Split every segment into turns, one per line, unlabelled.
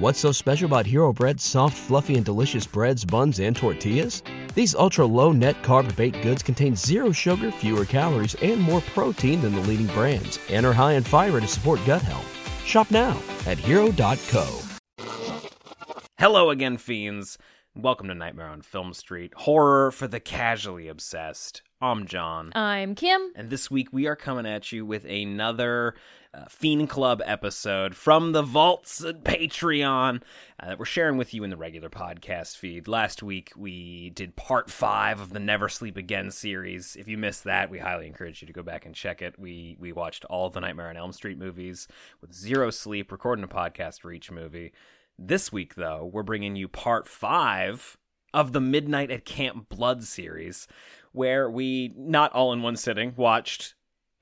What's so special about Hero Bread's soft, fluffy, and delicious breads, buns, and tortillas? These ultra low net carb baked goods contain zero sugar, fewer calories, and more protein than the leading brands, and are high in fiber to support gut health. Shop now at hero.co.
Hello again, fiends. Welcome to Nightmare on Film Street, horror for the casually obsessed. I'm John.
I'm Kim.
And this week we are coming at you with another uh, Fiend Club episode from the vaults at Patreon uh, that we're sharing with you in the regular podcast feed. Last week we did part five of the Never Sleep Again series. If you missed that, we highly encourage you to go back and check it. We we watched all the Nightmare on Elm Street movies with zero sleep, recording a podcast for each movie. This week, though, we're bringing you part five of the Midnight at Camp Blood series, where we, not all in one sitting, watched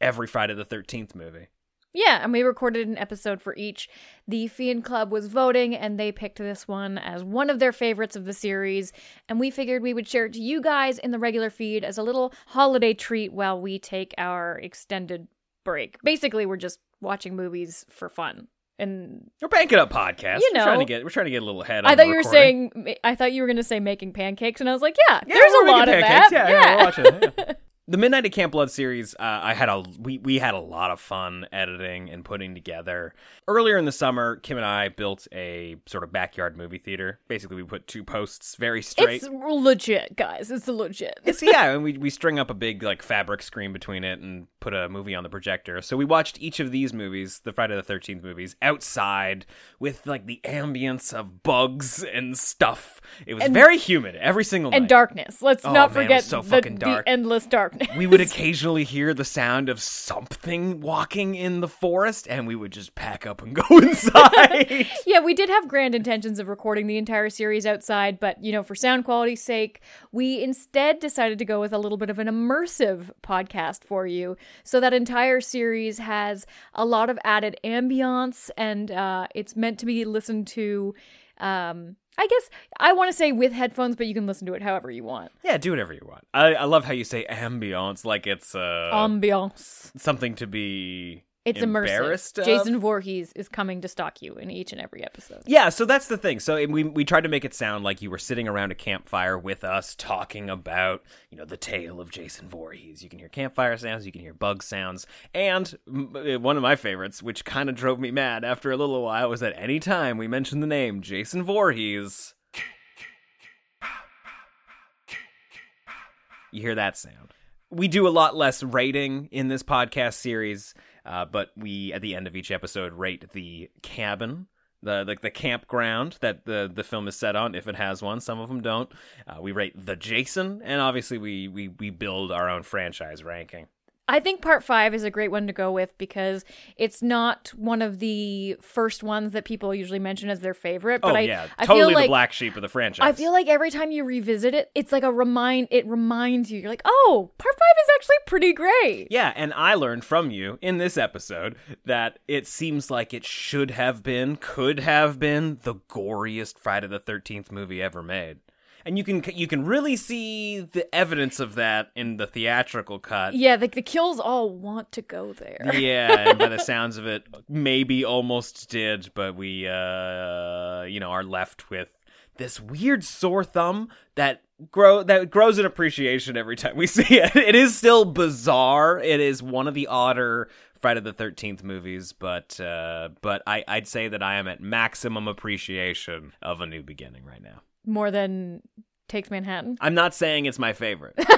every Friday the 13th movie.
Yeah, and we recorded an episode for each. The Fiend Club was voting, and they picked this one as one of their favorites of the series. And we figured we would share it to you guys in the regular feed as a little holiday treat while we take our extended break. Basically, we're just watching movies for fun and
we're banking up podcast.
You know,
we're trying to get we're trying to get a little ahead.
I thought you were saying. I thought you were going to say making pancakes, and I was like, yeah,
Yeah,
there's a lot of
making
that.
pancakes. Yeah, yeah, we're watching yeah. The Midnight at Camp Blood series, uh, I had a we we had a lot of fun editing and putting together. Earlier in the summer, Kim and I built a sort of backyard movie theater. Basically, we put two posts very straight.
It's legit, guys. It's legit.
It's yeah, and we we string up a big like fabric screen between it and put a movie on the projector. So we watched each of these movies, the Friday the Thirteenth movies, outside with like the ambience of bugs and stuff. It was
And-
very humid every single night.
and
night.
darkness. Let's
Oh,
not
man,
forget
so
the, the
dark.
Darkness.
we would occasionally hear the sound of something walking in the forest, and we would just pack up and go inside.
Yeah, we did have grand intentions of recording the entire series outside, but you know, for sound quality's sake, we instead decided to go with a little bit of an immersive podcast for you. So that entire series has a lot of added ambiance, and uh, it's meant to be listened to. Um, I guess I want to say with headphones, but you can listen to it however you want.
yeah, do whatever you want. I, I love how you say ambiance, like it's uh,
Ambiance.
something to be
It's immersive.
of.
Jason Voorhees is coming to stalk you in each and every episode.
Yeah, so that's the thing. So we we tried to make it sound like you were sitting around a campfire with us talking about, you know, the tale of Jason Voorhees. You can hear campfire sounds, you can hear bug sounds, and one of my favorites, which kind of drove me mad after a little while, was that any time we mentioned the name Jason Voorhees, you hear that sound. We do a lot less rating in this podcast series, uh, but we at the end of each episode rate the cabin, the the, the campground that the the film is set on, if it has one. Some of them don't. Uh, we rate the Jason, and obviously we we we build our own franchise ranking.
I think part five is a great one to go with because it's not one of the first ones that people usually mention as their favorite. But
oh
I,
yeah,
I
totally
feel like
the black sheep of the franchise.
I feel like every time you revisit it, it's like a remind. It reminds you. You're like, oh, part five is actually pretty great.
Yeah, and I learned from you in this episode that it seems like it should have been, could have been the goriest Friday the Thirteenth movie ever made, and you can you can really see the evidence of that in the theatrical cut.
Yeah, like the kills all want to go there.
yeah, and by the sounds of it, maybe almost did, but we, uh, you know, are left with this weird sore thumb that grow that grows in appreciation every time we see it. It is still bizarre. It is one of the odder Friday the Thirteenth movies, but uh, but I, I'd say that I am at maximum appreciation of A New Beginning right now.
More than takes Manhattan.
I'm not saying it's my favorite.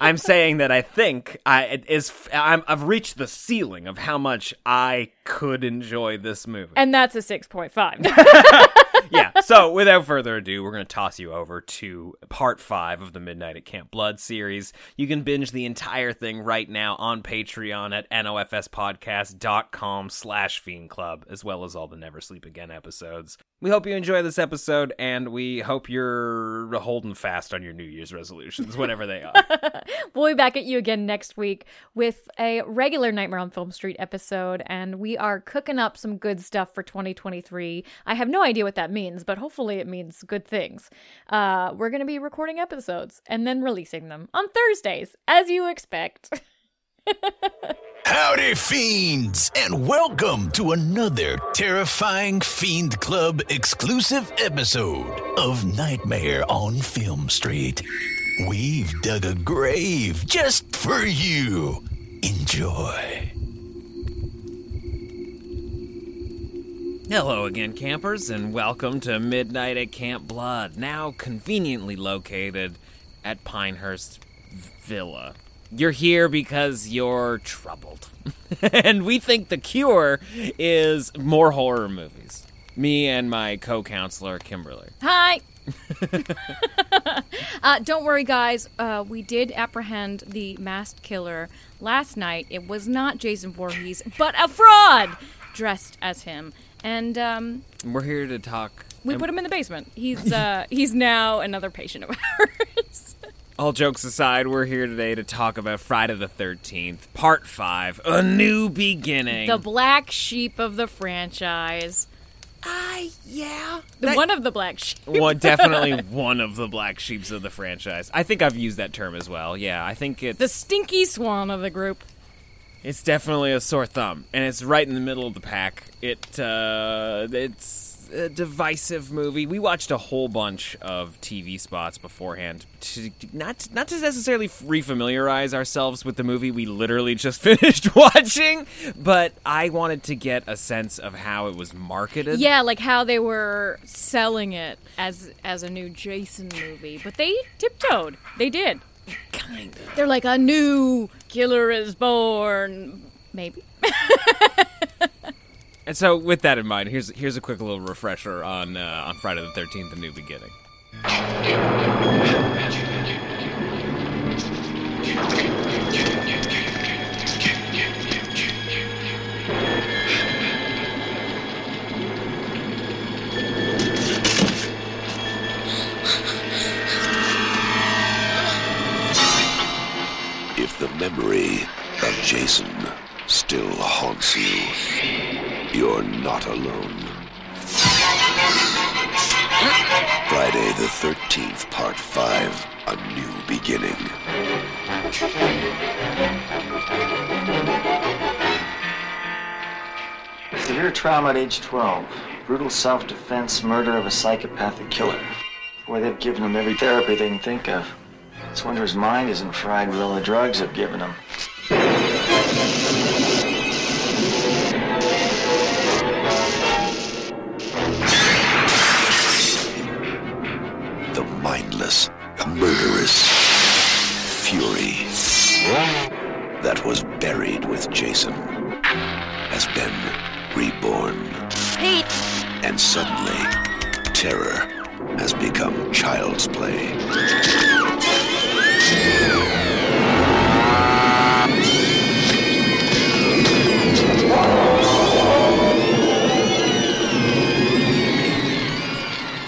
I'm saying that I think I it is I'm, I've reached the ceiling of how much I could enjoy this movie.
And that's a 6.5.
yeah. So without further ado, we're going to toss you over to part five of the Midnight at Camp Blood series. You can binge the entire thing right now on Patreon at nofspodcast.com slash fiend club, as well as all the Never Sleep Again episodes. We hope you enjoy this episode, and we hope you're holding fast on your New Year's resolutions, whatever they are.
we'll be back at you again next week with a regular Nightmare on Film Street episode, and we are cooking up some good stuff for 2023. I have no idea what that means, but hopefully it means good things. Uh, we're going to be recording episodes and then releasing them on Thursdays, as you expect.
Howdy, fiends, and welcome to another terrifying Fiend Club exclusive episode of Nightmare on Film Street. We've dug a grave just for you. Enjoy.
Hello again, campers, and welcome to Midnight at Camp Blood, now conveniently located at Pinehurst Villa. You're here because you're troubled. and we think the cure is more horror movies. Me and my co counselor, Kimberly.
Hi. uh, don't worry, guys. Uh, we did apprehend the masked killer last night. It was not Jason Voorhees, but a fraud dressed as him. And um,
We're here to talk.
we put him in the basement. He's uh, he's now another patient of ours.
All jokes aside, we're here today to talk about Friday the 13th, Part 5, A New Beginning.
the black sheep of the franchise.
I, yeah.
The one of the black sheep.
well, definitely one of the black sheeps of the franchise. I think I've used that term as well. Yeah, I think it's
The stinky swan of the group.
it's definitely a sore thumb, and it's right in the middle of the pack. It uh, it's a divisive movie. We watched a whole bunch of TV spots beforehand, to, not not to necessarily refamiliarize ourselves with the movie we literally just finished watching, but I wanted to get a sense of how it was marketed.
Yeah, like how they were selling it as as a new Jason movie, but they tiptoed. They did.
kind of.
They're like a new killer is born. Maybe.
And so, with that in mind, here's here's a quick little refresher on uh, on Friday the Thirteenth: A New Beginning.
Not alone. Friday the 13th, Part 5 A New Beginning.
Severe trauma at age 12. Brutal self-defense murder of a psychopathic killer. Boy, they've given him every therapy they can think of. It's wonder his mind isn't fried with all the drugs they've given him.
That was buried with Jason has been reborn. And suddenly, terror has become child's play.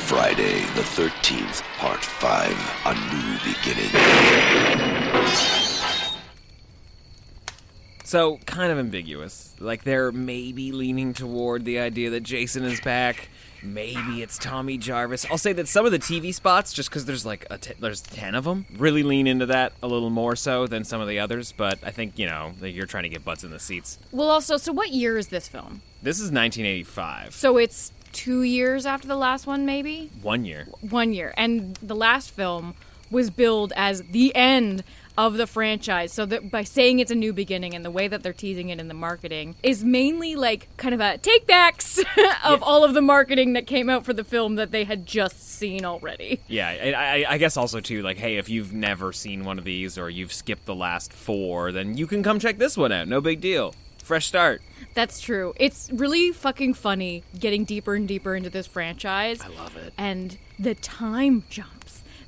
Friday the 13th, Part 5 A New Beginning.
So, kind of ambiguous. Like they're maybe leaning toward the idea that Jason is back. Maybe it's Tommy Jarvis. I'll say that some of the TV spots, just because there's like a t- there's ten of them, really lean into that a little more so than some of the others. But I think you know that you're trying to get butts in the seats.
Well, also, so what year is this film?
This is 1985.
So it's two years after the last one, maybe
One year.
one year, and the last film was billed as the end of the franchise. So that by saying it's a new beginning and the way that they're teasing it in the marketing is mainly like kind of a take backs of all of the marketing that came out for the film that they had just seen already.
Yeah, I, I, I guess also too, like, hey, if you've never seen one of these or you've skipped the last four, then you can come check this one out. No big deal. Fresh start.
That's true. It's really fucking funny getting deeper and deeper into this franchise. I
love it.
And the time jumps.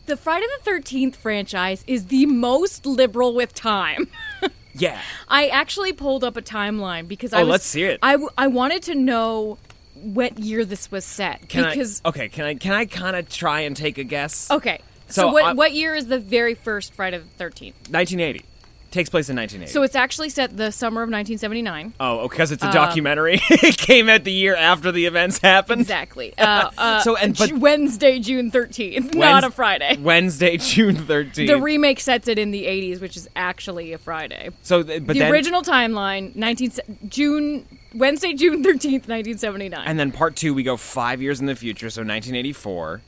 The Friday the 13th franchise is the most liberal with time.
Yeah.
I actually pulled up a timeline because
Oh,
I was,
let's see it.
I, I wanted to know what year this was set
Can
because
I? Okay. Can I? Can I kind of try and take a guess?
okay. So,
So
what
I'm-
what year is the very first Friday the 13th?
1980. Takes place in 1980.
So it's actually set the summer of 1979.
oh, because it's a
Um,
documentary. it came out the year after the events happened.
Exactly. Uh, uh,
So, and- but-
Wednesday, June 13th, not a Friday.
Wednesday, June 13th.
The remake sets it in the 80s, which is actually a Friday.
so, th- but
the
then,
original timeline, 19 June Wednesday, June 13th, 1979.
and then part two, we go five years in the future, so 1984,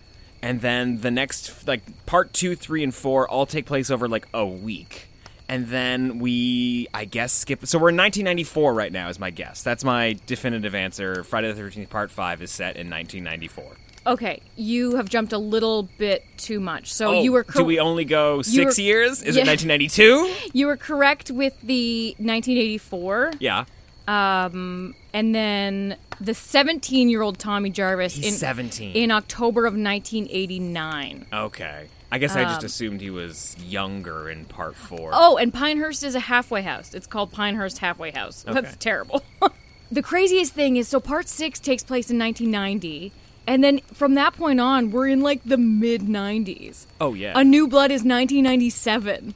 and then the next, like part two, three, and four, all take place over like a week, and then we, I guess, skip. So we're in 1994 right now, is my guess. That's my definitive answer. Friday the 13th, part five, is set in 1994.
okay, you have jumped a little bit too much. So
Oh,
you were cor-
do we only go six
were-
years? Is it 1992?
you were correct with the 1984,
Yeah.
Um, and then the 17-year-old Tommy Jarvis
He's
in
17.
in October of 1989.
Okay. I guess I just um, assumed he was younger in part four.
Oh, and Pinehurst is a halfway house. It's called Pinehurst Halfway House.
Okay.
That's terrible. the craziest thing is so part six takes place in 1990. And then from that point on, we're in like the mid 90s.
Oh, yeah.
A New Blood is 1997.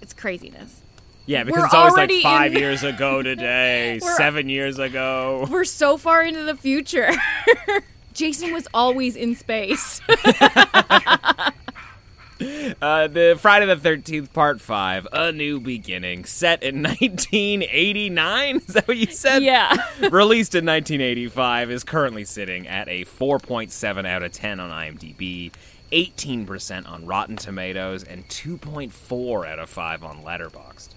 It's craziness.
yeah, because
we're
it's always like five
in-
years ago today, seven years ago.
We're so far into the future. Jason was always in space.
Uh, the Friday the 13th, part five, A New Beginning, set in 1989. Is that what you said?
yeah.
Released in 1985, is currently sitting at a 4.7 out of 10 on IMDb, 18% on Rotten Tomatoes, and 2.4 out of 5 on Letterboxd.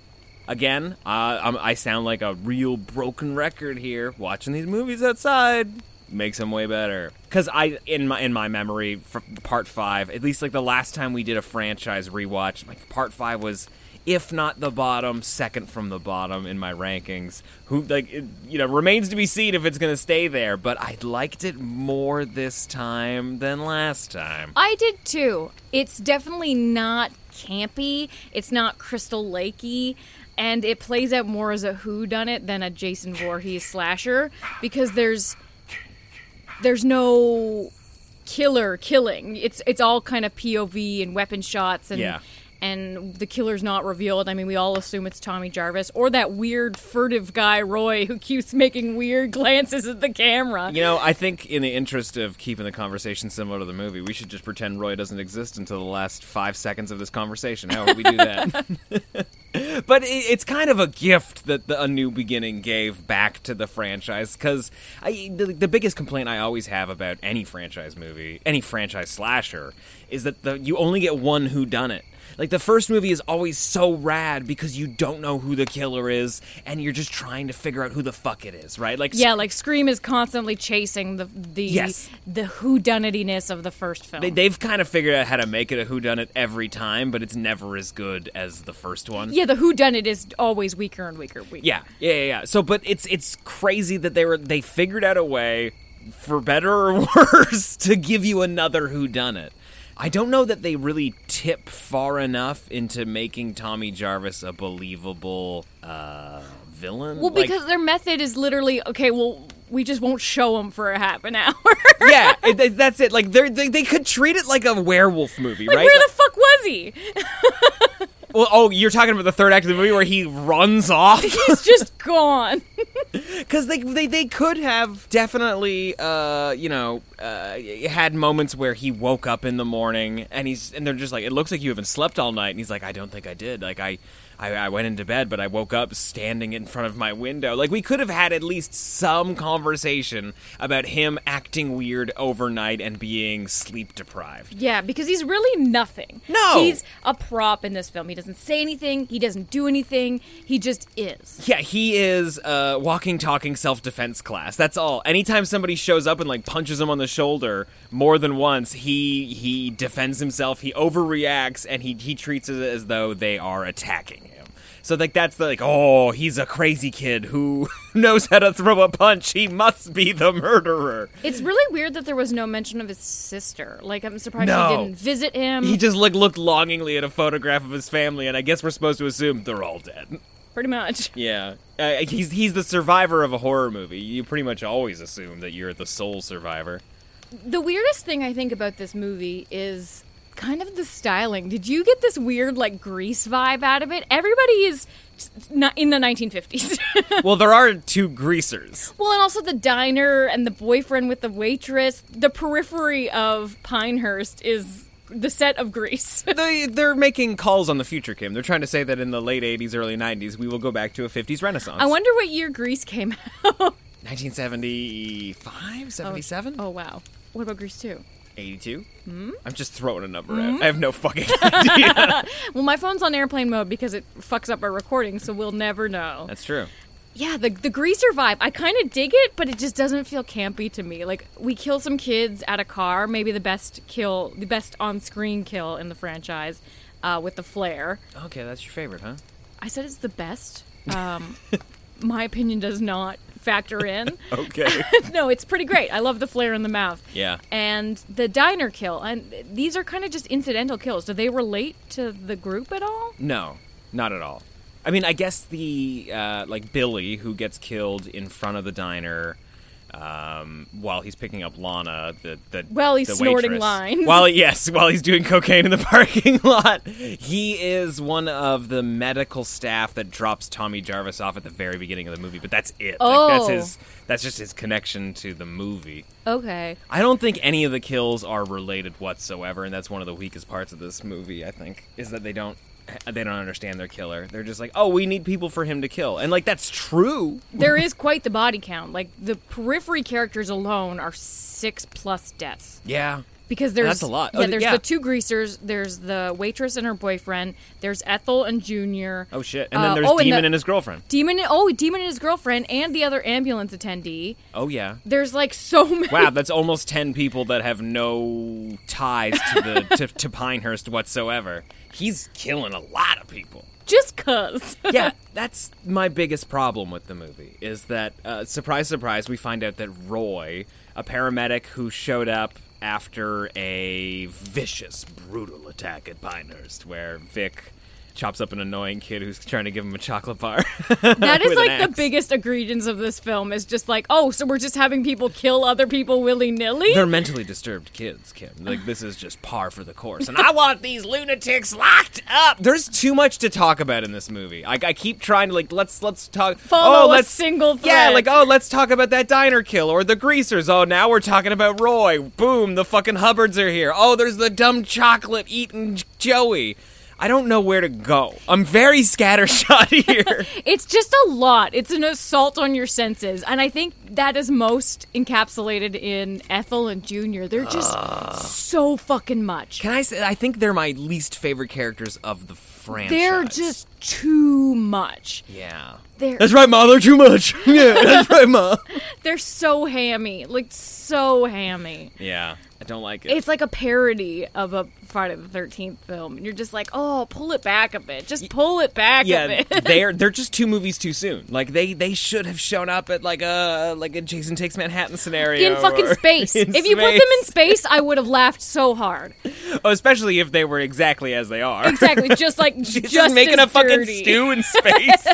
Again, uh, I'm, I sound like a real broken record here. Watching these movies outside makes them way better. Because I, in my in my memory, part five, at least like the last time we did a franchise rewatch, like part five was, if not the bottom, second from the bottom in my rankings. Who like it, you know remains to be seen if it's gonna stay there. But I liked it more this time than last time.
I did too. It's definitely not campy. It's not Crystal Lakey. And it plays out more as a who done it than a Jason Voorhees slasher because there's there's no killer killing. It's it's all kind of POV and weapon shots and
Yeah.
And the killer's not revealed. I mean, we all assume it's Tommy Jarvis or that weird furtive guy Roy who keeps making weird glances at the camera.
You know, I think in the interest of keeping the conversation similar to the movie, we should just pretend Roy doesn't exist until the last five seconds of this conversation. How would we do that? but it's kind of a gift that the, a new beginning gave back to the franchise because the, the biggest complaint I always have about any franchise movie, any franchise slasher, is that the, you only get one who done it. Like the first movie is always so rad because you don't know who the killer is and you're just trying to figure out who the fuck it is, right? Like
Yeah, like Scream is constantly chasing the the
Yes.
the whodunitiness of the first film.
They, they've kind of figured out how to make it a whodunit every time, but it's never as good as the first one.
yeah, the whodunit is always weaker and weaker, weaker.
yeah, yeah, yeah. yeah. So, but it's it's crazy that they were they figured out a way, for better or worse, to give you another whodunit. I don't know that they really tip far enough into making Tommy Jarvis a believable uh, villain.
Well,
Like-
because their method is literally okay. Well, we just won't show him for a half an hour.
yeah, it, that's it. Like they they could treat it like a werewolf movie,
like,
right?
where the fuck was he?
well, oh, you're talking about the third act of the movie where he runs off.
He's just gone.
because they, they they could have definitely uh you know uh had moments where he woke up in the morning and he's and they're just like it looks like you haven't slept all night and he's like I don't think I did like I I, I went into bed but I woke up standing in front of my window like we could have had at least some conversation about him acting weird overnight and being sleep deprived
Yeah, because he's really nothing.
No.
he's a prop in this film. He doesn't say anything. He doesn't do anything. He just is.
Yeah, he is uh, walking, talking self defense class. That's all. Anytime somebody shows up and like punches him on the shoulder more than once, he he defends himself. He overreacts and he he treats it as though they are attacking. So like that's the, like oh he's a crazy kid who knows how to throw a punch. He must be the murderer.
It's really weird that there was no mention of his sister. Like, I'm surprised
No.
he didn't visit him.
He just like looked longingly at a photograph of his family, and I guess we're supposed to assume they're all dead.
pretty much.
Yeah, uh, he's he's the survivor of a horror movie. You pretty much always assume that you're the sole survivor.
The weirdest thing I think about this movie is kind of the styling. Did you get this weird like grease vibe out of it? Everybody is not in the 1950s.
well, there are two greasers.
well, and also the diner and the boyfriend with the waitress. The periphery of Pinehurst is the set of Grease.
They, they're making calls on the future, Kim. They're trying to say that in the late 80s, early 90s, we will go back to a 50s renaissance.
I wonder what year Grease came out.
1975, 77,
oh wow. What about Grease 2?
82?
Hmm?
I'm just throwing a number out. I have no fucking idea.
Well, my phone's on airplane mode because it fucks up our recording, so we'll never know.
That's true.
Yeah, the the greaser vibe. I kind of dig it, but it just doesn't feel campy to me. Like we kill some kids at a car, maybe the best kill, the best on-screen kill in the franchise, uh, with the flare.
Okay, that's your favorite, huh?
I said it's the best. Um, my opinion does not factor in.
Okay.
no, it's pretty great. I love the flare in the mouth.
Yeah.
And the diner kill, and these are kind of just incidental kills. Do they relate to the group at all?
No, not at all. I mean, I guess the uh, like Billy who gets killed in front of the diner um, while he's picking up Lana, the the
While he's
the
snorting
waitress.
lines.
While yes, while he's doing cocaine in the parking lot, he is one of the medical staff that drops Tommy Jarvis off at the very beginning of the movie. But that's it. Like, that's
Oh.
his. That's just his connection to the movie.
Okay.
I don't think any of the kills are related whatsoever, and that's one of the weakest parts of this movie. I think is that they don't they don't understand their killer. They're just like, oh, we need people for him to kill, and like that's true.
there is quite the body count. Like the periphery characters alone are six plus deaths.
Yeah,
Because there's
That's a lot.
Yeah,
Oh,
there's
yeah.
the two greasers. There's the waitress and her boyfriend. There's Ethel and Junior.
Oh shit! And then
Uh,
there's
oh, and
Demon
the-
and his girlfriend.
Demon. Oh, Demon and his girlfriend and the other ambulance attendee.
Oh yeah.
There's like so many.
Wow, that's almost ten people that have no ties to the to, to Pinehurst whatsoever. He's killing a lot of people.
Just cause.
yeah, that's my biggest problem with the movie is that uh, surprise, surprise, we find out that Roy, a paramedic who showed up after a vicious, brutal attack at Pinehurst, where Vic chops up an annoying kid who's trying to give him a chocolate bar.
That is like the biggest egregious of this film. Is just like, oh, so we're just having people kill other people willy nilly.
They're mentally disturbed kids, Kim. Like this is just par for the course, and I want these lunatics locked up. There's too much to talk about in this movie. I, I keep trying to like let's let's talk.
Follow
oh,
a
let's
single
Yeah, like oh, let's talk about that diner kill or the greasers. Oh, now we're talking about Roy. Boom, the fucking Hubbards are here. Oh, there's the dumb chocolate eating Joey. I don't know where to go. I'm very scattershot here.
It's just a lot. It's an assault on your senses. And I think that is most encapsulated in Ethel and Junior. They're just so fucking much.
Can I say? I think they're my least favorite characters of the franchise.
They're just too much.
yeah.
They're
That's right, Ma. They're too much. yeah, that's right, Ma.
they're so hammy. Like so hammy.
Yeah, I don't like it.
It's like a parody of a Friday the Thirteenth film. And you're just like, oh, pull it back a bit. Just pull it back a
yeah,
bit.
they're they're just two movies too soon. Like they they should have shown up at like a like a Jason Takes Manhattan scenario
in fucking
or-
space.
in
if you put them in space, I would have laughed so hard.
oh, especially if they were exactly as they are.
Exactly, just like
She's
just,
making a fucking
dirty.
stew in space.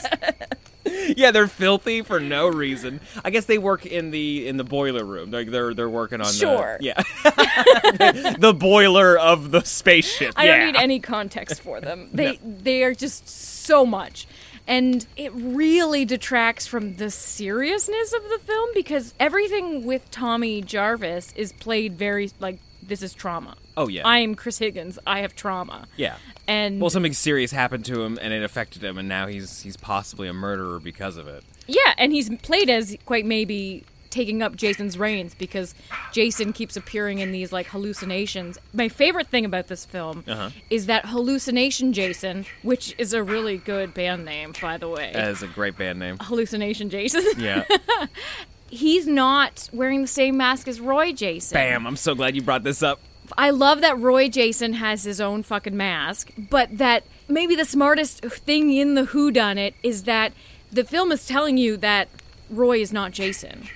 yeah, they're filthy for no reason. I guess they work in the in the boiler room. Like they're they're working on
Sure.
the yeah the boiler of the spaceship.
I
yeah.
don't need any context for them. They they are just so much. And it really detracts from the seriousness of the film because everything with Tommy Jarvis is played very like this is trauma.
Oh yeah.
I'm Chris Higgins. I have trauma.
yeah.
And
Well, something serious happened to him, and it affected him, and now he's he's possibly a murderer because of it.
yeah, and he's played as quite maybe taking up Jason's reins because Jason keeps appearing in these like hallucinations. My favorite thing about this film
Uh-huh.
is that hallucination Jason, which is a really good band name by the way.
That is a great band name.
hallucination Jason.
Yeah.
He's not wearing the same mask as Roy Jason.
Bam! I'm so glad you brought this up.
I love that Roy Jason has his own fucking mask, but that maybe the smartest thing in the Who Done It is that the film is telling you that Roy is not Jason.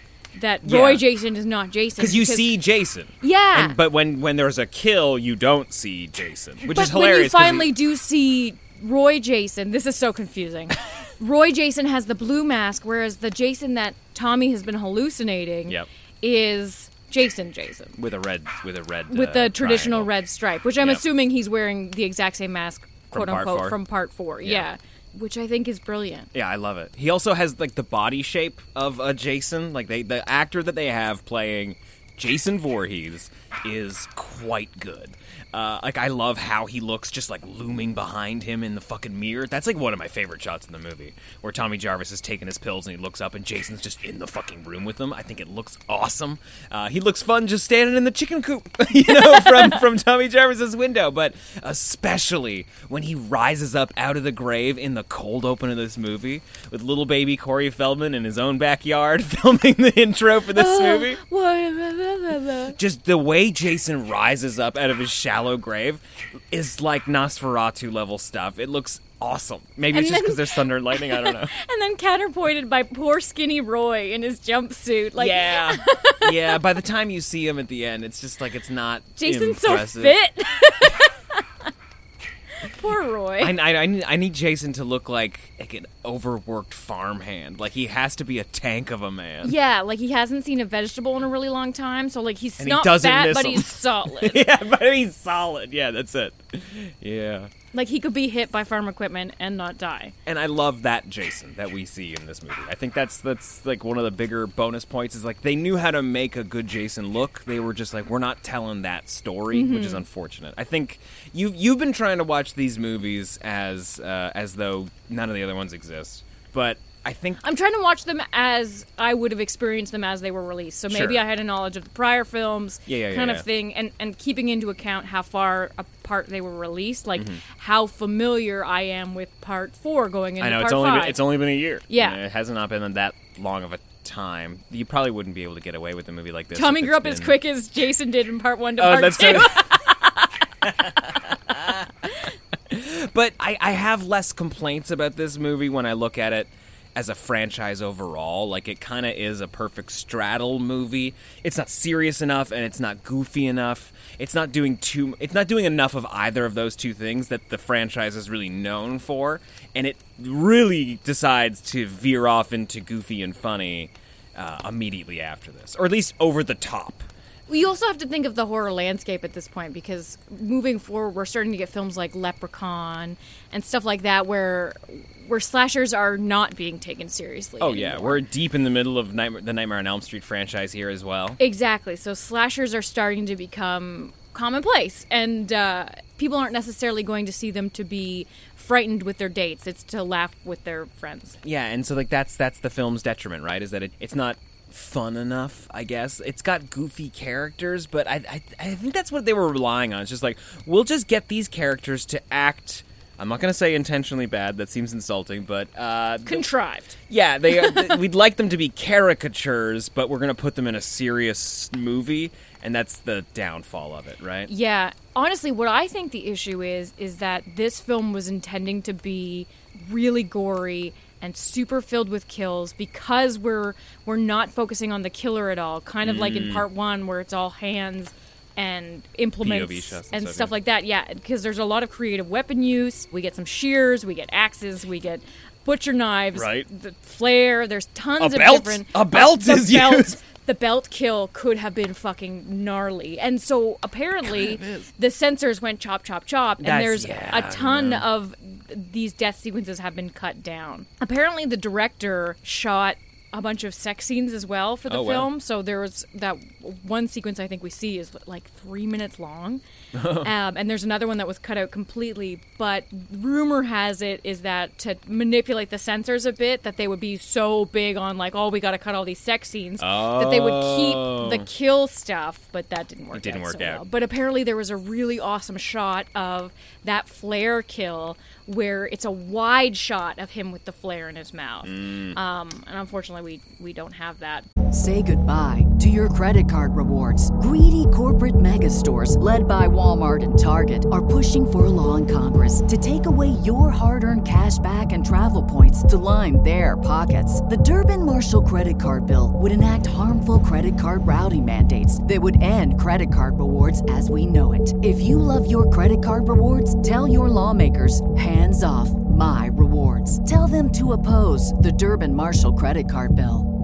That Roy
Yeah.
Jason is not Jason.
Because you see Jason.
Yeah.
And, but when when there's a kill, you don't see Jason, which
but
is hilarious.
when you finally do see Roy Jason, this is so confusing. Roy Jason has the blue mask, whereas the Jason that Tommy has been hallucinating
Yep.
is Jason Jason
with a red with a red
with
uh,
the traditional
triangle.
red stripe, which I'm
Yep.
assuming he's wearing the exact same mask, quote
part
unquote, from part four.
Yeah.
Yeah. Which I think is brilliant.
Yeah, I love it. He also has like the body shape of a Jason. Like they, the actor that they have playing Jason Voorhees is quite good. Uh, like I love how he looks just like looming behind him in the fucking mirror. That's like one of my favorite shots in the movie, where Tommy Jarvis is taking his pills and he looks up and Jason's just in the fucking room with him. I think it looks awesome. Uh, he looks fun just standing in the chicken coop, you know, from from Tommy Jarvis's window. But especially when he rises up out of the grave in the cold open of this movie with little baby Corey Feldman in his own backyard filming the intro for this movie just the way Jason rises up out of his shallow grave is like Nosferatu level stuff. It looks awesome. Maybe it's just because there's thunder and lightning. I don't know.
and then counterpointed by poor skinny Roy in his jumpsuit. Like
yeah, yeah. By the time you see him at the end, it's just like it's not.
Jason's
impressive.
so fit. poor Roy.
I, I, I need, Jason to look like like an overworked farmhand. Like he has to be a tank of a man.
yeah, like he hasn't seen a vegetable in a really long time, so like he's
And
not
doesn't
fat, but
them.
he's solid.
yeah, but he's solid. Yeah, that's it. Yeah.
Like he could be hit by farm equipment and not die.
and I love that Jason that we see in this movie. I think that's that's like one of the bigger bonus points is like they knew how to make a good Jason look. They were just like we're not telling that story, which is unfortunate. I think you you've been trying to watch these movies as uh, as though none of the other ones exist, but I think
I'm trying to watch them as I would have experienced them as they were released. So maybe
Sure.
I had a knowledge of the prior films,
Yeah, yeah,
kind
yeah.
of thing, and and keeping into account how far apart they were released, like
Mm-hmm.
how familiar I am with part four going into
I know
part
it's only
five.
been, it's only been a year.
Yeah.
it has not been that long of a time. You probably wouldn't be able to get away with a movie like this.
Tommy grew up as quick as Jason did in part one to
Oh,
part
that's
two.
but I, I have less complaints about this movie when I look at it as a franchise overall. Like it kind of is a perfect straddle movie. It's not serious enough and it's not goofy enough. It's not doing too. It's not doing enough of either of those two things that the franchise is really known for, and it really decides to veer off into goofy and funny uh, immediately after this, or at least over the top.
We also have to think of the horror landscape at this point because moving forward, we're starting to get films like Leprechaun and stuff like that, where where slashers are not being taken seriously.
Oh yeah, we're deep in the middle of Nightmare, the Nightmare on Elm Street franchise here as well.
exactly. So slashers are starting to become commonplace, and uh, people aren't necessarily going to see them to be frightened with their dates. It's to laugh with their friends.
Yeah, and so like that's that's the film's detriment, right? Is that it, it's not fun enough, I guess. It's got goofy characters, but I, I I think that's what they were relying on. It's just like we'll just get these characters to act. I'm not going to say intentionally bad. That seems insulting, but uh,
Contrived.
yeah, they th- we'd like them to be caricatures, but we're going to put them in a serious movie, and that's the downfall of it, right?
Yeah, honestly, what I think the issue is is that this film was intending to be really gory and super filled with kills because we're we're not focusing on the killer at all. Kind of like
Mm.
in part one, where it's all hands and implements
and
and
stuff, yeah.
like that. Yeah, because there's a lot of creative weapon use. We get some shears, we get axes, we get butcher knives,
Right.
The flare. There's tons
A
of
belt?
different.
A belt is
belt-
used.
the belt kill could have been fucking gnarly. And so apparently the censors went chop chop chop and
That's-
there's
yeah,
a ton of these death sequences have been cut down. Apparently the director shot a bunch of sex scenes as well for the
Oh, wow.
film. So there was that one sequence I think we see is like three minutes long, um, and there's another one that was cut out completely. But rumor has it is that to manipulate the censors a bit, that they would be so big on like, oh, we got to cut all these sex scenes, that they would
Oh.
keep the kill stuff. But that didn't work.
It didn't
out
work
so
out.
well. But apparently there was a really awesome shot of that flare kill where it's a wide shot of him with the flare in his mouth.
Mm.
Um, and unfortunately, we we don't have that.
Say goodbye to your credit card rewards. Greedy corporate mega stores, led by Walmart and Target, are pushing for a law in Congress to take away your hard earned cash back and travel points to line their pockets. The Durbin Marshall credit card bill would enact harmful credit card routing mandates that would end credit card rewards as we know it. If you love your credit card rewards, tell your lawmakers hands off my rewards. Tell them to oppose the Durbin Marshall credit card bill.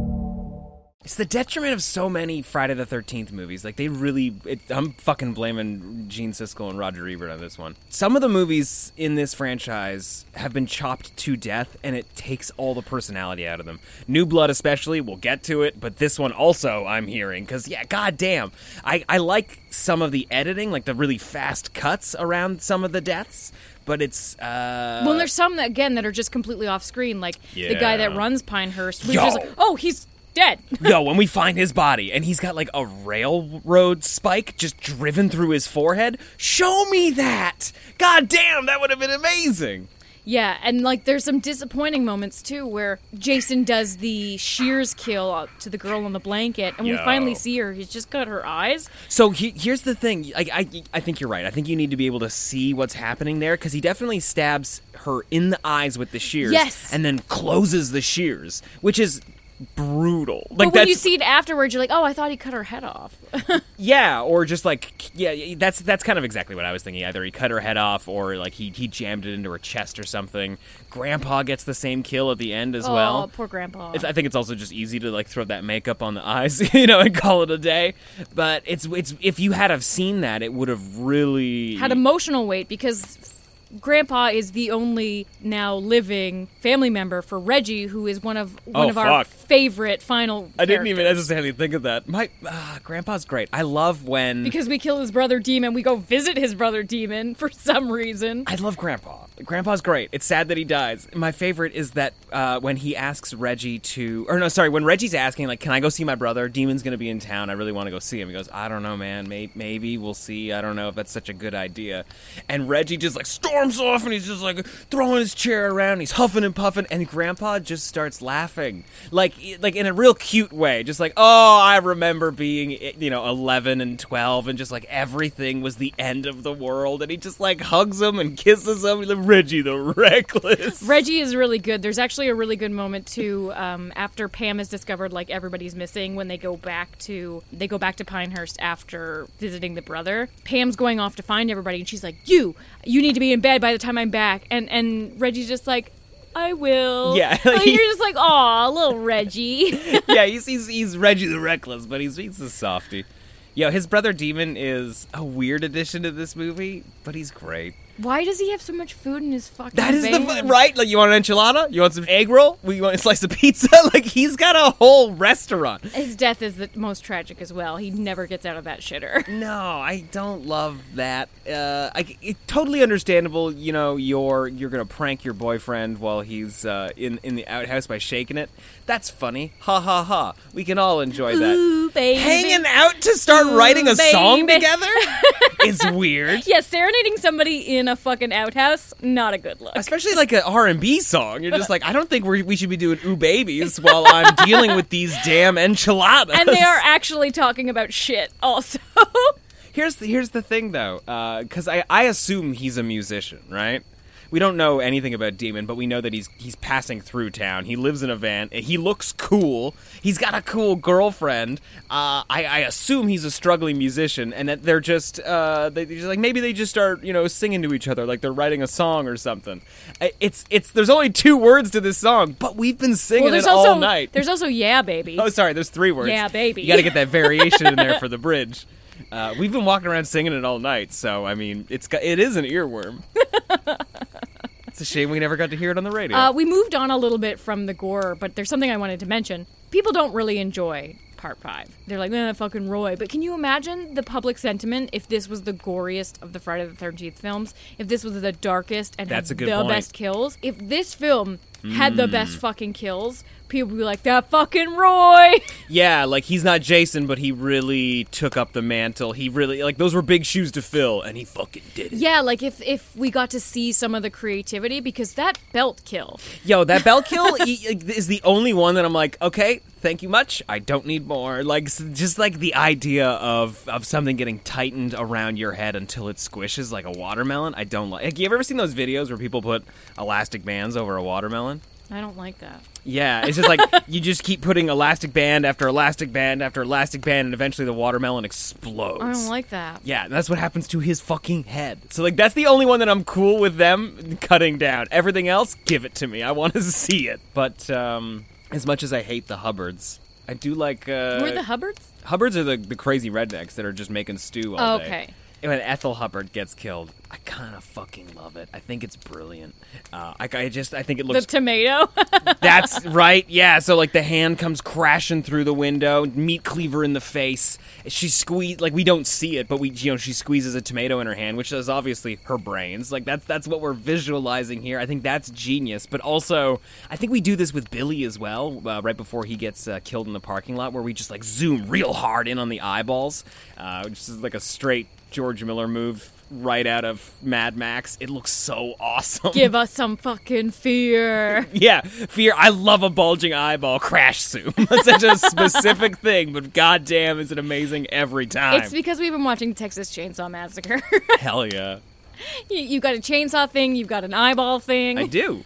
It's the detriment of so many Friday the Thirteenth movies. Like they really, it, I'm fucking blaming Gene Siskel and Roger Ebert on this one. Some of the movies in this franchise have been chopped to death, and it takes all the personality out of them. New Blood, especially, we'll get to it, but this one also, I'm hearing because yeah, goddamn, I I like some of the editing, like the really fast cuts around some of the deaths. But it's uh,
well, there's some that again that are just completely off screen, like the guy that runs Pinehurst.
Yo.
just like, oh, he's dead.
Yo, when we find his body and he's got like a railroad spike just driven through his forehead, show me that. God damn, that would have been amazing.
Yeah, and like there's some disappointing moments too where Jason does the shears kill to the girl on the blanket, and we finally see her. He's just got her eyes.
So he, here's the thing. I, I, I think you're right. I think you need to be able to see what's happening there because he definitely stabs her in the eyes with the shears.
Yes.
And then closes the shears, which is brutal. Like
but when you see it afterwards, you're like, oh, I thought he cut her head off.
Yeah, or just like yeah, that's that's kind of exactly what I was thinking. Either he cut her head off, or like he he jammed it into her chest or something. Grandpa gets the same kill at the end as
oh,
well.
poor grandpa.
It's, I think it's also just easy to like throw that makeup on the eyes, you know, and call it a day. But it's it's if you had have seen that, it would have really
Had emotional weight because grandpa is the only now living family member for Reggie, who is one of one
Oh,
of our favorite final.
I didn't even necessarily think of that. My ah, grandpa's great. I love when
because we kill his brother Demon. We go visit his brother Demon for some reason.
I love Grandpa. Grandpa's great. It's sad that he dies. My favorite is that uh, when he asks Reggie to, or no, sorry, when Reggie's asking, like, "Can I go see my brother? Demon's gonna be in town. I really want to go see him." He goes, "I don't know, man. May- maybe we'll see. I don't know if that's such a good idea." And Reggie just like storms off, and he's just like throwing his chair around. He's huffing and puffing, and Grandpa just starts laughing, like, like in a real cute way, just like, "Oh, I remember being, you know, eleven and twelve, and just like everything was the end of the world." And he just like hugs him and kisses him. Reggie the reckless.
Reggie is really good. There's actually a really good moment too um, after Pam has discovered like everybody's missing when they go back to they go back to Pinehurst after visiting the brother. Pam's going off to find everybody and she's like, "You, you need to be in bed by the time I'm back." And and Reggie's just like, "I will."
Yeah,
Like,
he-
you're just like, "Aw, little Reggie."
yeah, he's, he's he's Reggie the reckless, but he's he's a softie. Yo, his brother Demon is a weird addition to this movie, but he's great.
Why does he have so much food in his fucking?
That is the
van?
right. Like, you want an enchilada? You want some egg roll? We want a slice of pizza? Like, he's got a whole restaurant.
His death is the most tragic as well. He never gets out of that shitter.
No, I don't love that. Uh, I, it, totally understandable. You know, you're you're gonna prank your boyfriend while he's uh, in in the outhouse by shaking it. That's funny. Ha ha ha. We can all enjoy that.
Ooh, baby.
Hanging out to start
Ooh,
writing a song together is weird.
Yeah, serenading somebody in a fucking outhouse, not a good look.
Especially like an R and B song. You're just like, I don't think we we should be doing ooh babies while I'm dealing with these damn enchiladas.
and they are actually talking about shit also.
Here's the, here's the thing though, uh, because I I assume he's a musician, right? We don't know anything about Demon, but we know that he's he's passing through town. He lives in a van. He looks cool. He's got a cool girlfriend. Uh, I, I assume he's a struggling musician, and that they're just uh, they they're just like maybe they just start you know singing to each other like they're writing a song or something. It's it's there's only two words to this song, but we've been singing
well,
it
also
all night.
there's also yeah, baby.
Oh, sorry. There's three words.
Yeah, baby.
You got to get that variation in there for the bridge. Uh, we've been walking around singing it all night, so I mean, it's it is an earworm. it's a shame we never got to hear it on the radio.
Uh, we moved on a little bit from the gore, but there's something I wanted to mention. People don't really enjoy part five. They're like, nah, fucking Roy. But can you imagine the public sentiment if this was the goriest of the Friday the 13th films? If this was the darkest and
That's
had the
point.
best kills? If this film had the best fucking kills, people would be like, that fucking Roy!
yeah, like he's not Jason, but he really took up the mantle. He really like those were big shoes to fill, and he fucking did it.
yeah, like if, if we got to see some of the creativity, because that belt kill.
Yo, that bell kill is the only one that I'm like, okay, thank you much. I don't need more. Like, s- just like the idea of of something getting tightened around your head until it squishes like a watermelon. I don't like. Like, you ever seen those videos where people put elastic bands over a watermelon?
I don't like that.
Yeah, it's just like you just keep putting elastic band after elastic band after elastic band, and eventually the watermelon explodes.
I don't like that.
Yeah, that's what happens to his fucking head. So like that's the only one that I'm cool with them cutting down. Everything else, give it to me. I want to see it. But um as much as I hate the Hubbards, I do like. Uh,
Were the Hubbards?
Hubbards are the, the crazy rednecks that are just making stew all day.
Okay.
When Ethel Hubbard gets killed, I kind of fucking love it. I think it's brilliant. Uh, I, I just I think it looks The
tomato.
That's right. Yeah. So like the hand comes crashing through the window, meat cleaver in the face. She squeeze like we don't see it, but we you know she squeezes a tomato in her hand, which is obviously her brains. Like that's that's what we're visualizing here. I think that's genius. But also, I think we do this with Billy as well. Uh, right before he gets uh, killed in the parking lot, where we just like zoom real hard in on the eyeballs, uh, which is like a straight George Miller move right out of Mad Max. It looks so awesome.
Give us some fucking fear.
Yeah, fear. I love a bulging eyeball crash zoom. That's such a specific thing, but goddamn, is it amazing every time.
It's because we've been watching Texas Chainsaw Massacre.
Hell yeah,
you, you got a chainsaw thing, you've got an eyeball thing.
I do.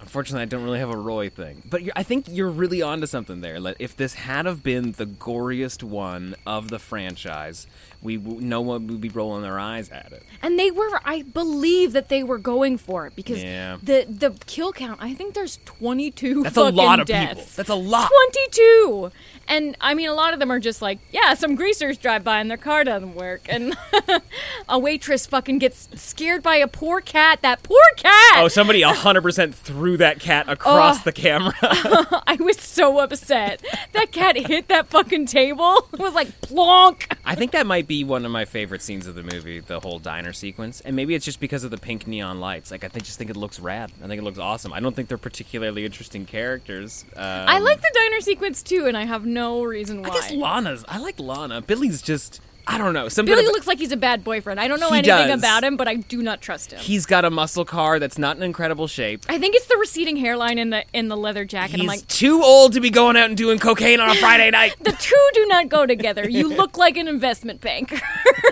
Unfortunately, I don't really have a Roy thing, but you're, I think you're really onto something there. Like, if this had have been the goriest one of the franchise, we no one would be rolling their eyes at it.
And they were, I believe that they were going for it because
Yeah.
the the kill count. I think there's 22.
That's a lot of
deaths.
people. That's a lot.
22. And I mean, a lot of them are just like, yeah, some greasers drive by and their car doesn't work, and a waitress fucking gets scared by a poor cat. That poor cat.
Oh, somebody 100% threw that cat across
Oh.
the camera.
I was so upset. That cat hit that fucking table. It was like plonk.
I think that might be one of my favorite scenes of the movie, the whole diner sequence. And maybe it's just because of the pink neon lights. Like, I think, just think it looks rad. I think it looks awesome. I don't think they're particularly interesting characters. Um,
I like the diner sequence too, and I have no reason why.
I guess Lana's. I like Lana. Billy's just. I don't know. Something
Billy
about-
looks like he's a bad boyfriend. I don't know anything
does.
about him, but I do not trust him.
He's got a muscle car that's not in incredible shape.
I think it's the receding hairline in the in the leather jacket.
He's
I'm like,
too old to be going out and doing cocaine on a Friday night.
the two do not go together. You look like an investment banker.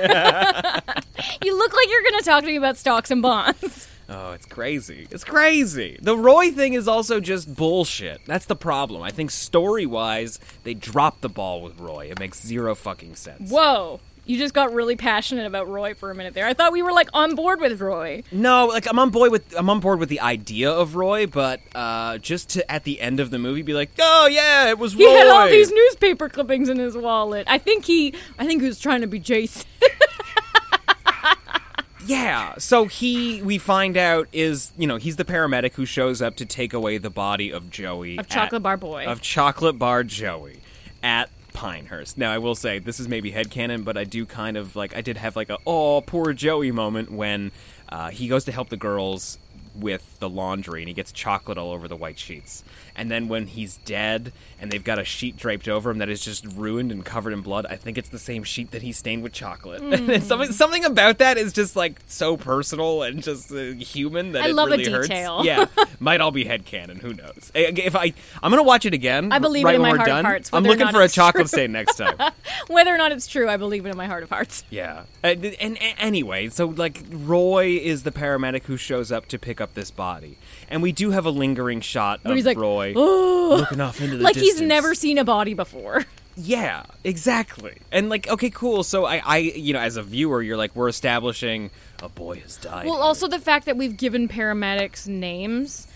you look like you're going to talk to me about stocks and bonds.
Oh, it's crazy. It's crazy. The Roy thing is also just bullshit. That's the problem. I think story wise, they dropped the ball with Roy. It makes zero fucking sense.
Whoa. You just got really passionate about Roy for a minute there. I thought we were like on board with Roy.
No, like I'm on board with I'm on board with the idea of Roy, but uh, just to at the end of the movie be like, oh yeah, it was Roy.
He had all these newspaper clippings in his wallet. I think he I think he was trying to be Jason.
Yeah. So he, we find out, is you know he's the paramedic who shows up to take away the body of Joey
Of
at-
Chocolate Bar Boy.
of Chocolate Bar Joey at Pinehurst. Now I will say this is maybe headcanon, but I do kind of like I did have like a oh poor Joey moment when uh, he goes to help the girls with the laundry and he gets chocolate all over the white sheets. And then when he's dead and they've got a sheet draped over him that is just ruined and covered in blood, I think it's the same sheet that he stained with chocolate. And something something about that is just like so personal and just uh, human that
I
it
love a
really hurts.
detail.
Yeah, might all be headcanon. Who knows? If I, I'm gonna watch it again.
I believe it in my heart of
done.
hearts,
I'm looking for a chocolate
true.
stain next time.
Whether or not it's true, I believe it in my heart of hearts.
Yeah. Uh, th- and, and anyway, so like Roy is the paramedic who shows up to pick up this body, and we do have a lingering shot of
Where he's like,
Roy
"Oh."
looking off into the
Like he's never seen a body before.
Yeah, exactly. And like, okay, cool. So I, I, you know, as a viewer, you're like, we're establishing a boy has died.
Well, also the fact that we've given paramedics names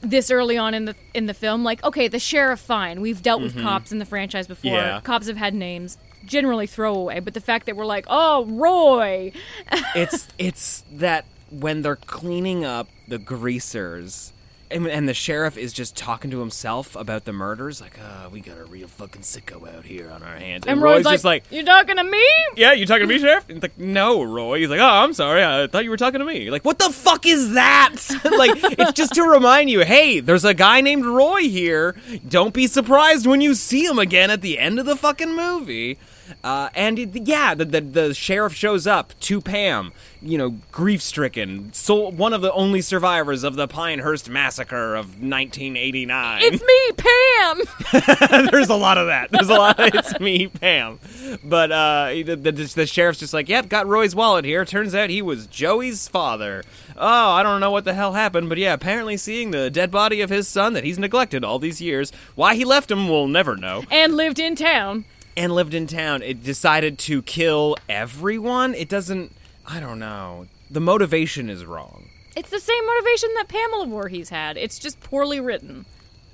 this early on in the in the film, like okay, the sheriff, fine. We've dealt with cops in the franchise before.
Mm-hmm. Yeah.
Cops have had names, generally throwaway. But the fact that we're like, oh, Roy,
it's it's that when they're cleaning up the greasers and, and the sheriff is just talking to himself about the murders like uh we got a real fucking sicko out here on our hands.
And,
roy's,
Roy's
just like
you talking to me?
yeah you talking to me sheriff? And it's like no roy. He's like oh i'm sorry. I thought you were talking to me. Like what the fuck is that? Like it's just to remind you hey there's a guy named roy here. Don't be surprised when you see him again at the end of the fucking movie. Uh, and it- yeah, the, the the sheriff shows up to Pam, you know, grief stricken, so one of the only survivors of the Pinehurst massacre of 1989.
It's me, Pam.
There's a lot of that. There's a lot. Of, it's me, Pam. But uh, the, the, the sheriff's just like, yep, got Roy's wallet here. Turns out he was Joey's father. Oh, I don't know what the hell happened, but yeah, apparently seeing the dead body of his son that he's neglected all these years, why he left him, we'll never know
and lived in town.
and lived in town, it decided to kill everyone. It doesn't. I don't know. The motivation is wrong.
It's the same motivation that Pamela Voorhees had. It's just poorly written.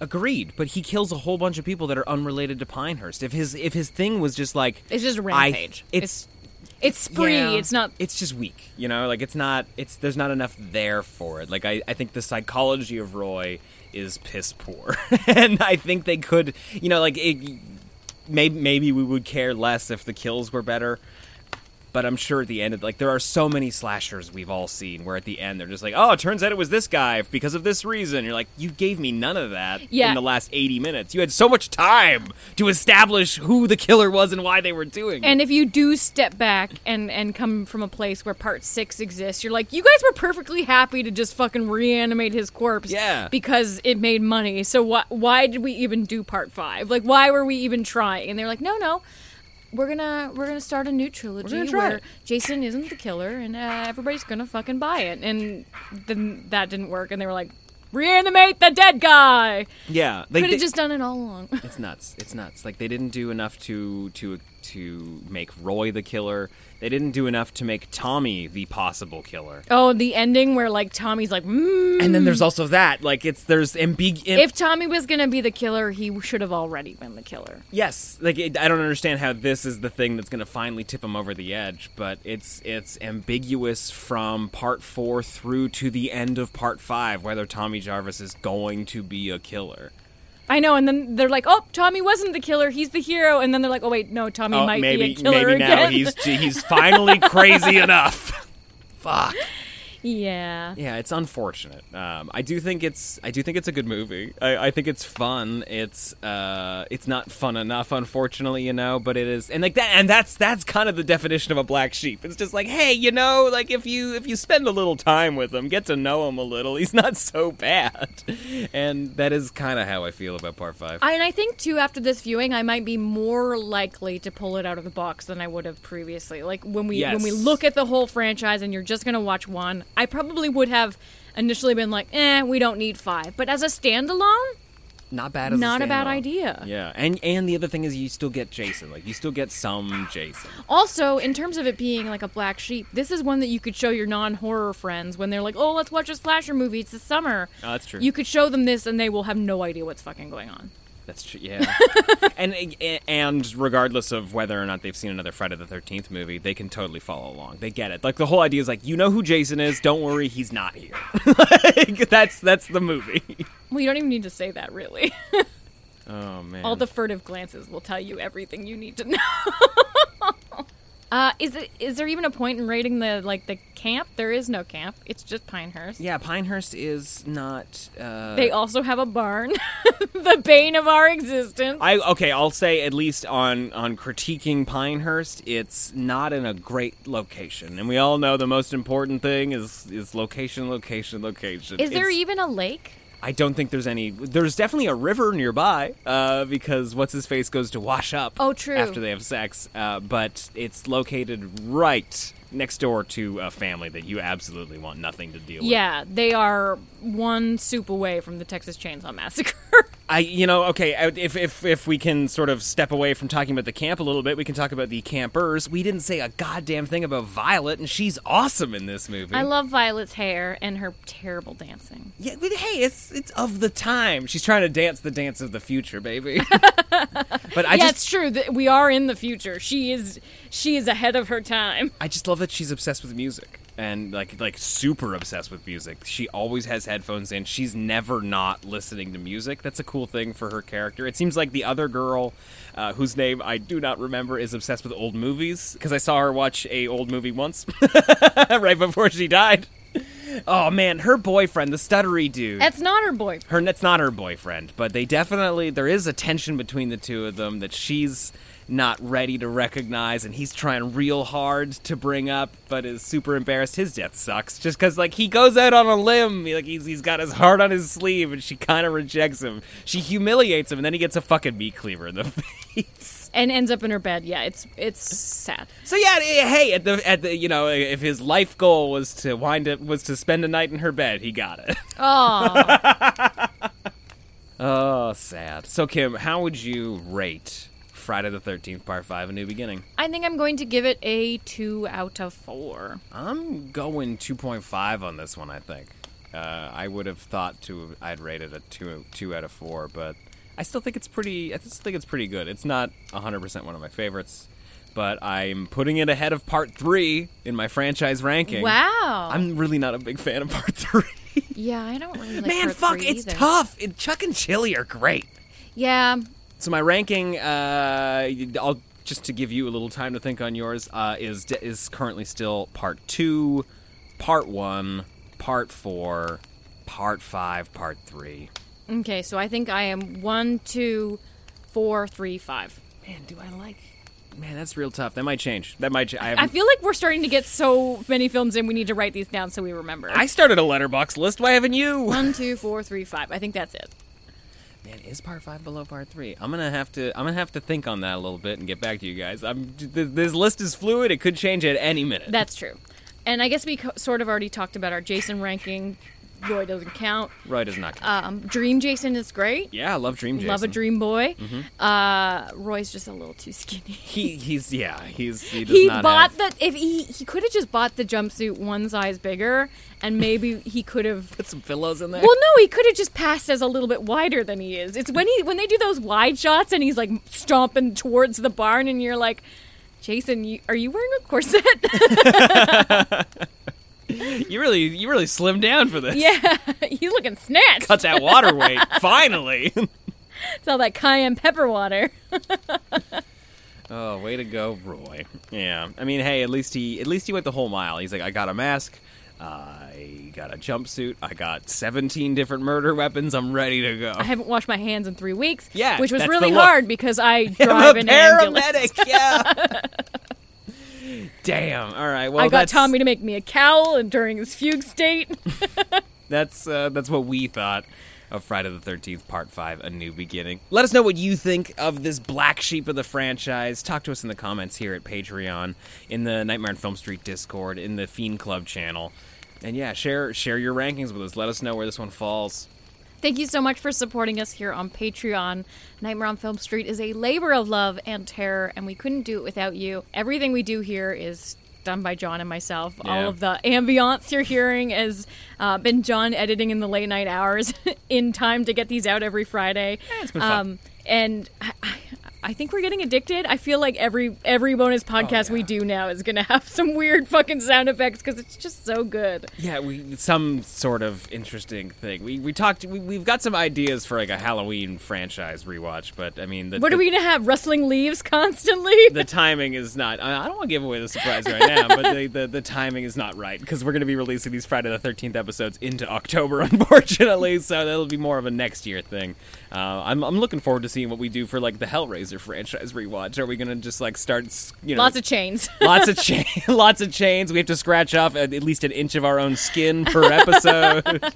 Agreed, but he kills a whole bunch of people that are unrelated to Pinehurst. If his if his thing was just like
It's just a
I-
rampage.
it's
It's spree.
yeah,
It's not.
It's just weak. You know, like it's not. It's there's not enough there for it. Like I, I think the psychology of Roy is piss poor, and I think they could. You know, like it, maybe maybe we would care less if the kills were better. But I'm sure at the end, of, like there are so many slashers we've all seen where at the end they're just like, "Oh, it turns out it was this guy because of this reason." You're like, "You gave me none of that
Yeah.
in the last 80 minutes. You had so much time to establish who the killer was and why they were doing it."
And if you do step back and and come from a place where part six exists, you're like, you guys were perfectly happy to just fucking reanimate his corpse,
Yeah.
because it made money. So why why did we even do part five? Like, why were we even trying? And they're like, no, no, we're gonna we're gonna start a new trilogy where
it.
Jason isn't the killer, and uh, everybody's gonna fucking buy it. And then that didn't work, and they were like, reanimate the dead guy.
yeah, they,
Could have just done it all along.
It's nuts. It's nuts. Like they didn't do enough to to to make Roy the killer. They didn't do enough to make Tommy the possible killer.
oh, the ending where like Tommy's like, mm.
And then there's also that. Like it's there's ambig.
if Tommy was gonna be the killer, he should have already been the killer.
yes, like it, I don't understand how this is the thing that's going to finally tip him over the edge. But it's it's ambiguous from part four through to the end of part five whether Tommy Jarvis is going to be a killer.
I know, and then they're like, "Oh, Tommy wasn't the killer; he's the hero." And then they're like, "Oh wait, no, Tommy
Oh,
might
maybe
be a killer
maybe
again."
now he's he's finally crazy enough. Fuck.
Yeah.
Yeah, it's unfortunate. Um, I do think it's I do think it's a good movie. I, I think it's fun. It's uh, it's not fun enough, unfortunately, you know. But it is, and like that, and that's that's kind of the definition of a black sheep. It's just like, hey, you know, like if you if you spend a little time with him, get to know him a little, he's not so bad. And that is kind of how I feel about part five.
I, and I think too, after this viewing, I might be more likely to pull it out of the box than I would have previously. Like when we when we look at the whole franchise, and you're just gonna watch one, I probably would have initially been like, "Eh, we don't need five. But as a standalone,
not bad. As
not a bad idea.
Yeah, and and the other thing is you still get Jason. Like you still get some Jason.
Also, in terms of it being like a black sheep, this is one that you could show your non-horror friends when they're like, "Oh, let's watch a slasher movie. It's the summer."
Oh, that's true.
You could show them this, and they will have no idea what's fucking going on.
That's true. Yeah, and and regardless of whether or not they've seen another Friday the Thirteenth movie, they can totally follow along. They get it. Like the whole idea is like, you know who Jason is. Don't worry, he's not here. like, that's that's the movie.
Well, you don't even need to say that, really.
Oh man.
All the furtive glances will tell you everything you need to know. uh, is it is there even a point in rating the like the camp? There is no camp. It's just Pinehurst.
yeah, Pinehurst is not. Uh,
They also have a barn, the bane of our existence.
I okay. I'll say at least on on critiquing Pinehurst, it's not in a great location, and we all know the most important thing is is location, location, location.
is there
It's-
even a lake?
I don't think there's any. There's definitely a river nearby, uh, because what's his face goes to wash up.
Oh, true.
After they have sex, uh, but it's located right next door to a family that you absolutely want nothing to deal with.
Yeah, they are one soup away from the Texas Chainsaw Massacre.
I, you know, okay. If if if we can sort of step away from talking about the camp a little bit, we can talk about the campers. We didn't say a goddamn thing about Violet, and she's awesome in this movie.
I love Violet's hair and her terrible dancing.
Yeah, but hey, it's it's of the time. She's trying to dance the dance of the future, baby. but I
yeah,
just
it's true that we are in the future. She is she is ahead of her time.
I just love that she's obsessed with music and like like super obsessed with music. She always has headphones in. She's never not listening to music. That's a cool thing for her character. It seems like the other girl, uh, whose name I do not remember, is obsessed with old movies because I saw her watch a old movie once right before she died. Oh man, her boyfriend, the stuttery dude.
That's not her boyfriend.
her that's not her boyfriend, but they definitely there is a tension between the two of them that she's not ready to recognize and he's trying real hard to bring up but is super embarrassed his death sucks just because like he goes out on a limb like he's, he's got his heart on his sleeve and she kind of rejects him she humiliates him and then he gets a fucking meat cleaver in the face
And ends up in her bed. Yeah, it's it's sad.
so yeah eh, hey at the at the you know if his life goal was to wind up was to spend a night in her bed he got it
Oh,
Oh, sad. So, Kim, how would you rate Friday the 13th, Part 5, A New Beginning?
I think I'm going to give it a two out of four.
I'm going 2.5 on this one, I think. Uh, I would have thought to I'd rate it a two two out of four, but I still think it's pretty. I still think it's pretty good. It's not 100 percent one of my favorites, but I'm putting it ahead of part three in my franchise ranking.
Wow.
I'm really not a big fan of part three.
yeah, I don't really like
Man, fuck, it's
either.
tough. It, Chuck and Chili are great.
Yeah,
So my ranking, uh, I'll just to give you a little time to think on yours, uh, is is currently still part two, part one, part four, part five, part three.
Okay, so I think I am one, two, four, three, five.
Man, do I like? Man, that's real tough. That might change. That might. Ch- I,
I feel like we're starting to get so many films in. We need to write these down so we remember.
I started a Letterboxd list. Why haven't you?
One, two, four, three, five. I think that's it.
Man, is part five below part three? I'm gonna have to. I'm gonna have to think on that a little bit and get back to you guys. I'm. th- This list is fluid. It could change at any minute.
That's true. And I guess we co- sort of already talked about our Jason ranking. Roy doesn't count.
Roy does not. count.
Um, Dream Jason is great.
yeah, I love Dream Jason.
Love a Dream Boy.
Mm-hmm.
Uh, Roy's just a little too skinny.
He he's yeah he's he does
He
not
bought
have,
the if he he could have just bought the jumpsuit one size bigger, and maybe he could have.
put some pillows in there.
Well, no, he could have just passed as a little bit wider than he is. It's when he when they do those wide shots and he's like stomping towards the barn, and you're like, Jason, you, are you wearing a corset?
you really you really slimmed down for this.
yeah, he's looking snatched.
Cut that water weight finally.
It's all that cayenne pepper water.
oh, way to go, Roy. Yeah, I mean, hey, at least he at least he went the whole mile. He's like, I got a mask. I got a jumpsuit. I got 17 different murder weapons. I'm ready to go.
I haven't washed my hands in three weeks.
Yeah,
which was really hard because I
I'm
drive
a
an ambulance.
Yeah. Damn. All right. Well,
I got
that's,
Tommy to make me a cowl and during his fugue state.
That's uh, that's what we thought of Friday the Thirteenth Part Five: A New Beginning. Let us know what you think of this black sheep of the franchise. Talk to us in the comments here at Patreon, in the Nightmare on Film Street Discord, in the Fiend Club channel, and yeah, share share your rankings with us. Let us know where this one falls.
Thank you so much for supporting us here on Patreon. Nightmare on Film Street is a labor of love and terror, and we couldn't do it without you. Everything we do here is done by John and myself.
Yeah.
All of the ambiance you're hearing has uh, been John editing in the late night hours in time to get these out every Friday.
it's been fun.
Um, and I, I, I think we're getting addicted. I feel like every every bonus oh, podcast we
Oh, yeah.
do now is going to have some weird fucking sound effects because it's just so good.
Yeah, we some sort of interesting thing. We we talked. We, we've got some ideas for like a Halloween franchise rewatch, but I mean, the,
What
the,
are we going to have? Rustling leaves constantly?
the timing is not. I I don't want to give away the surprise right now, but the, the, the timing is not right because we're going to be releasing these Friday the Thirteenth episodes into October, unfortunately. So that'll be more of a next year thing. Uh, I'm I'm looking forward to seeing what we do for like the Hellraiser franchise rewatch. Are we going to just like start, you know,
Lots of chains.
lots of chain, lots of chains? We have to scratch off at, at least an inch of our own skin per episode.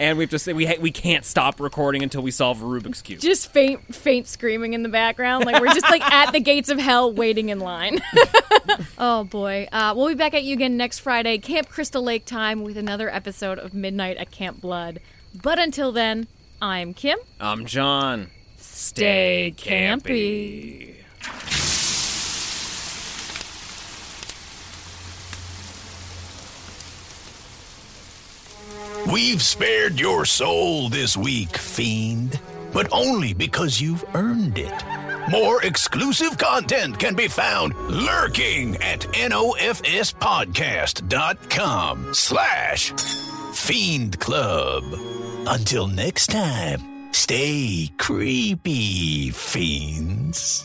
And we have to say we ha- we can't stop recording until we solve a Rubik's cube.
just faint, faint screaming in the background. Like we're just like at the gates of hell, waiting in line. oh boy, uh, we'll be back at you again next Friday, Camp Crystal Lake time, with another episode of Midnight at Camp Blood. But until then, I'm Kim.
I'm John.
Stay campy.
We've spared your soul this week, Fiend, but only because you've earned it. More exclusive content can be found lurking at nofspodcast.com slash Fiend Club. Until next time, stay creepy, fiends.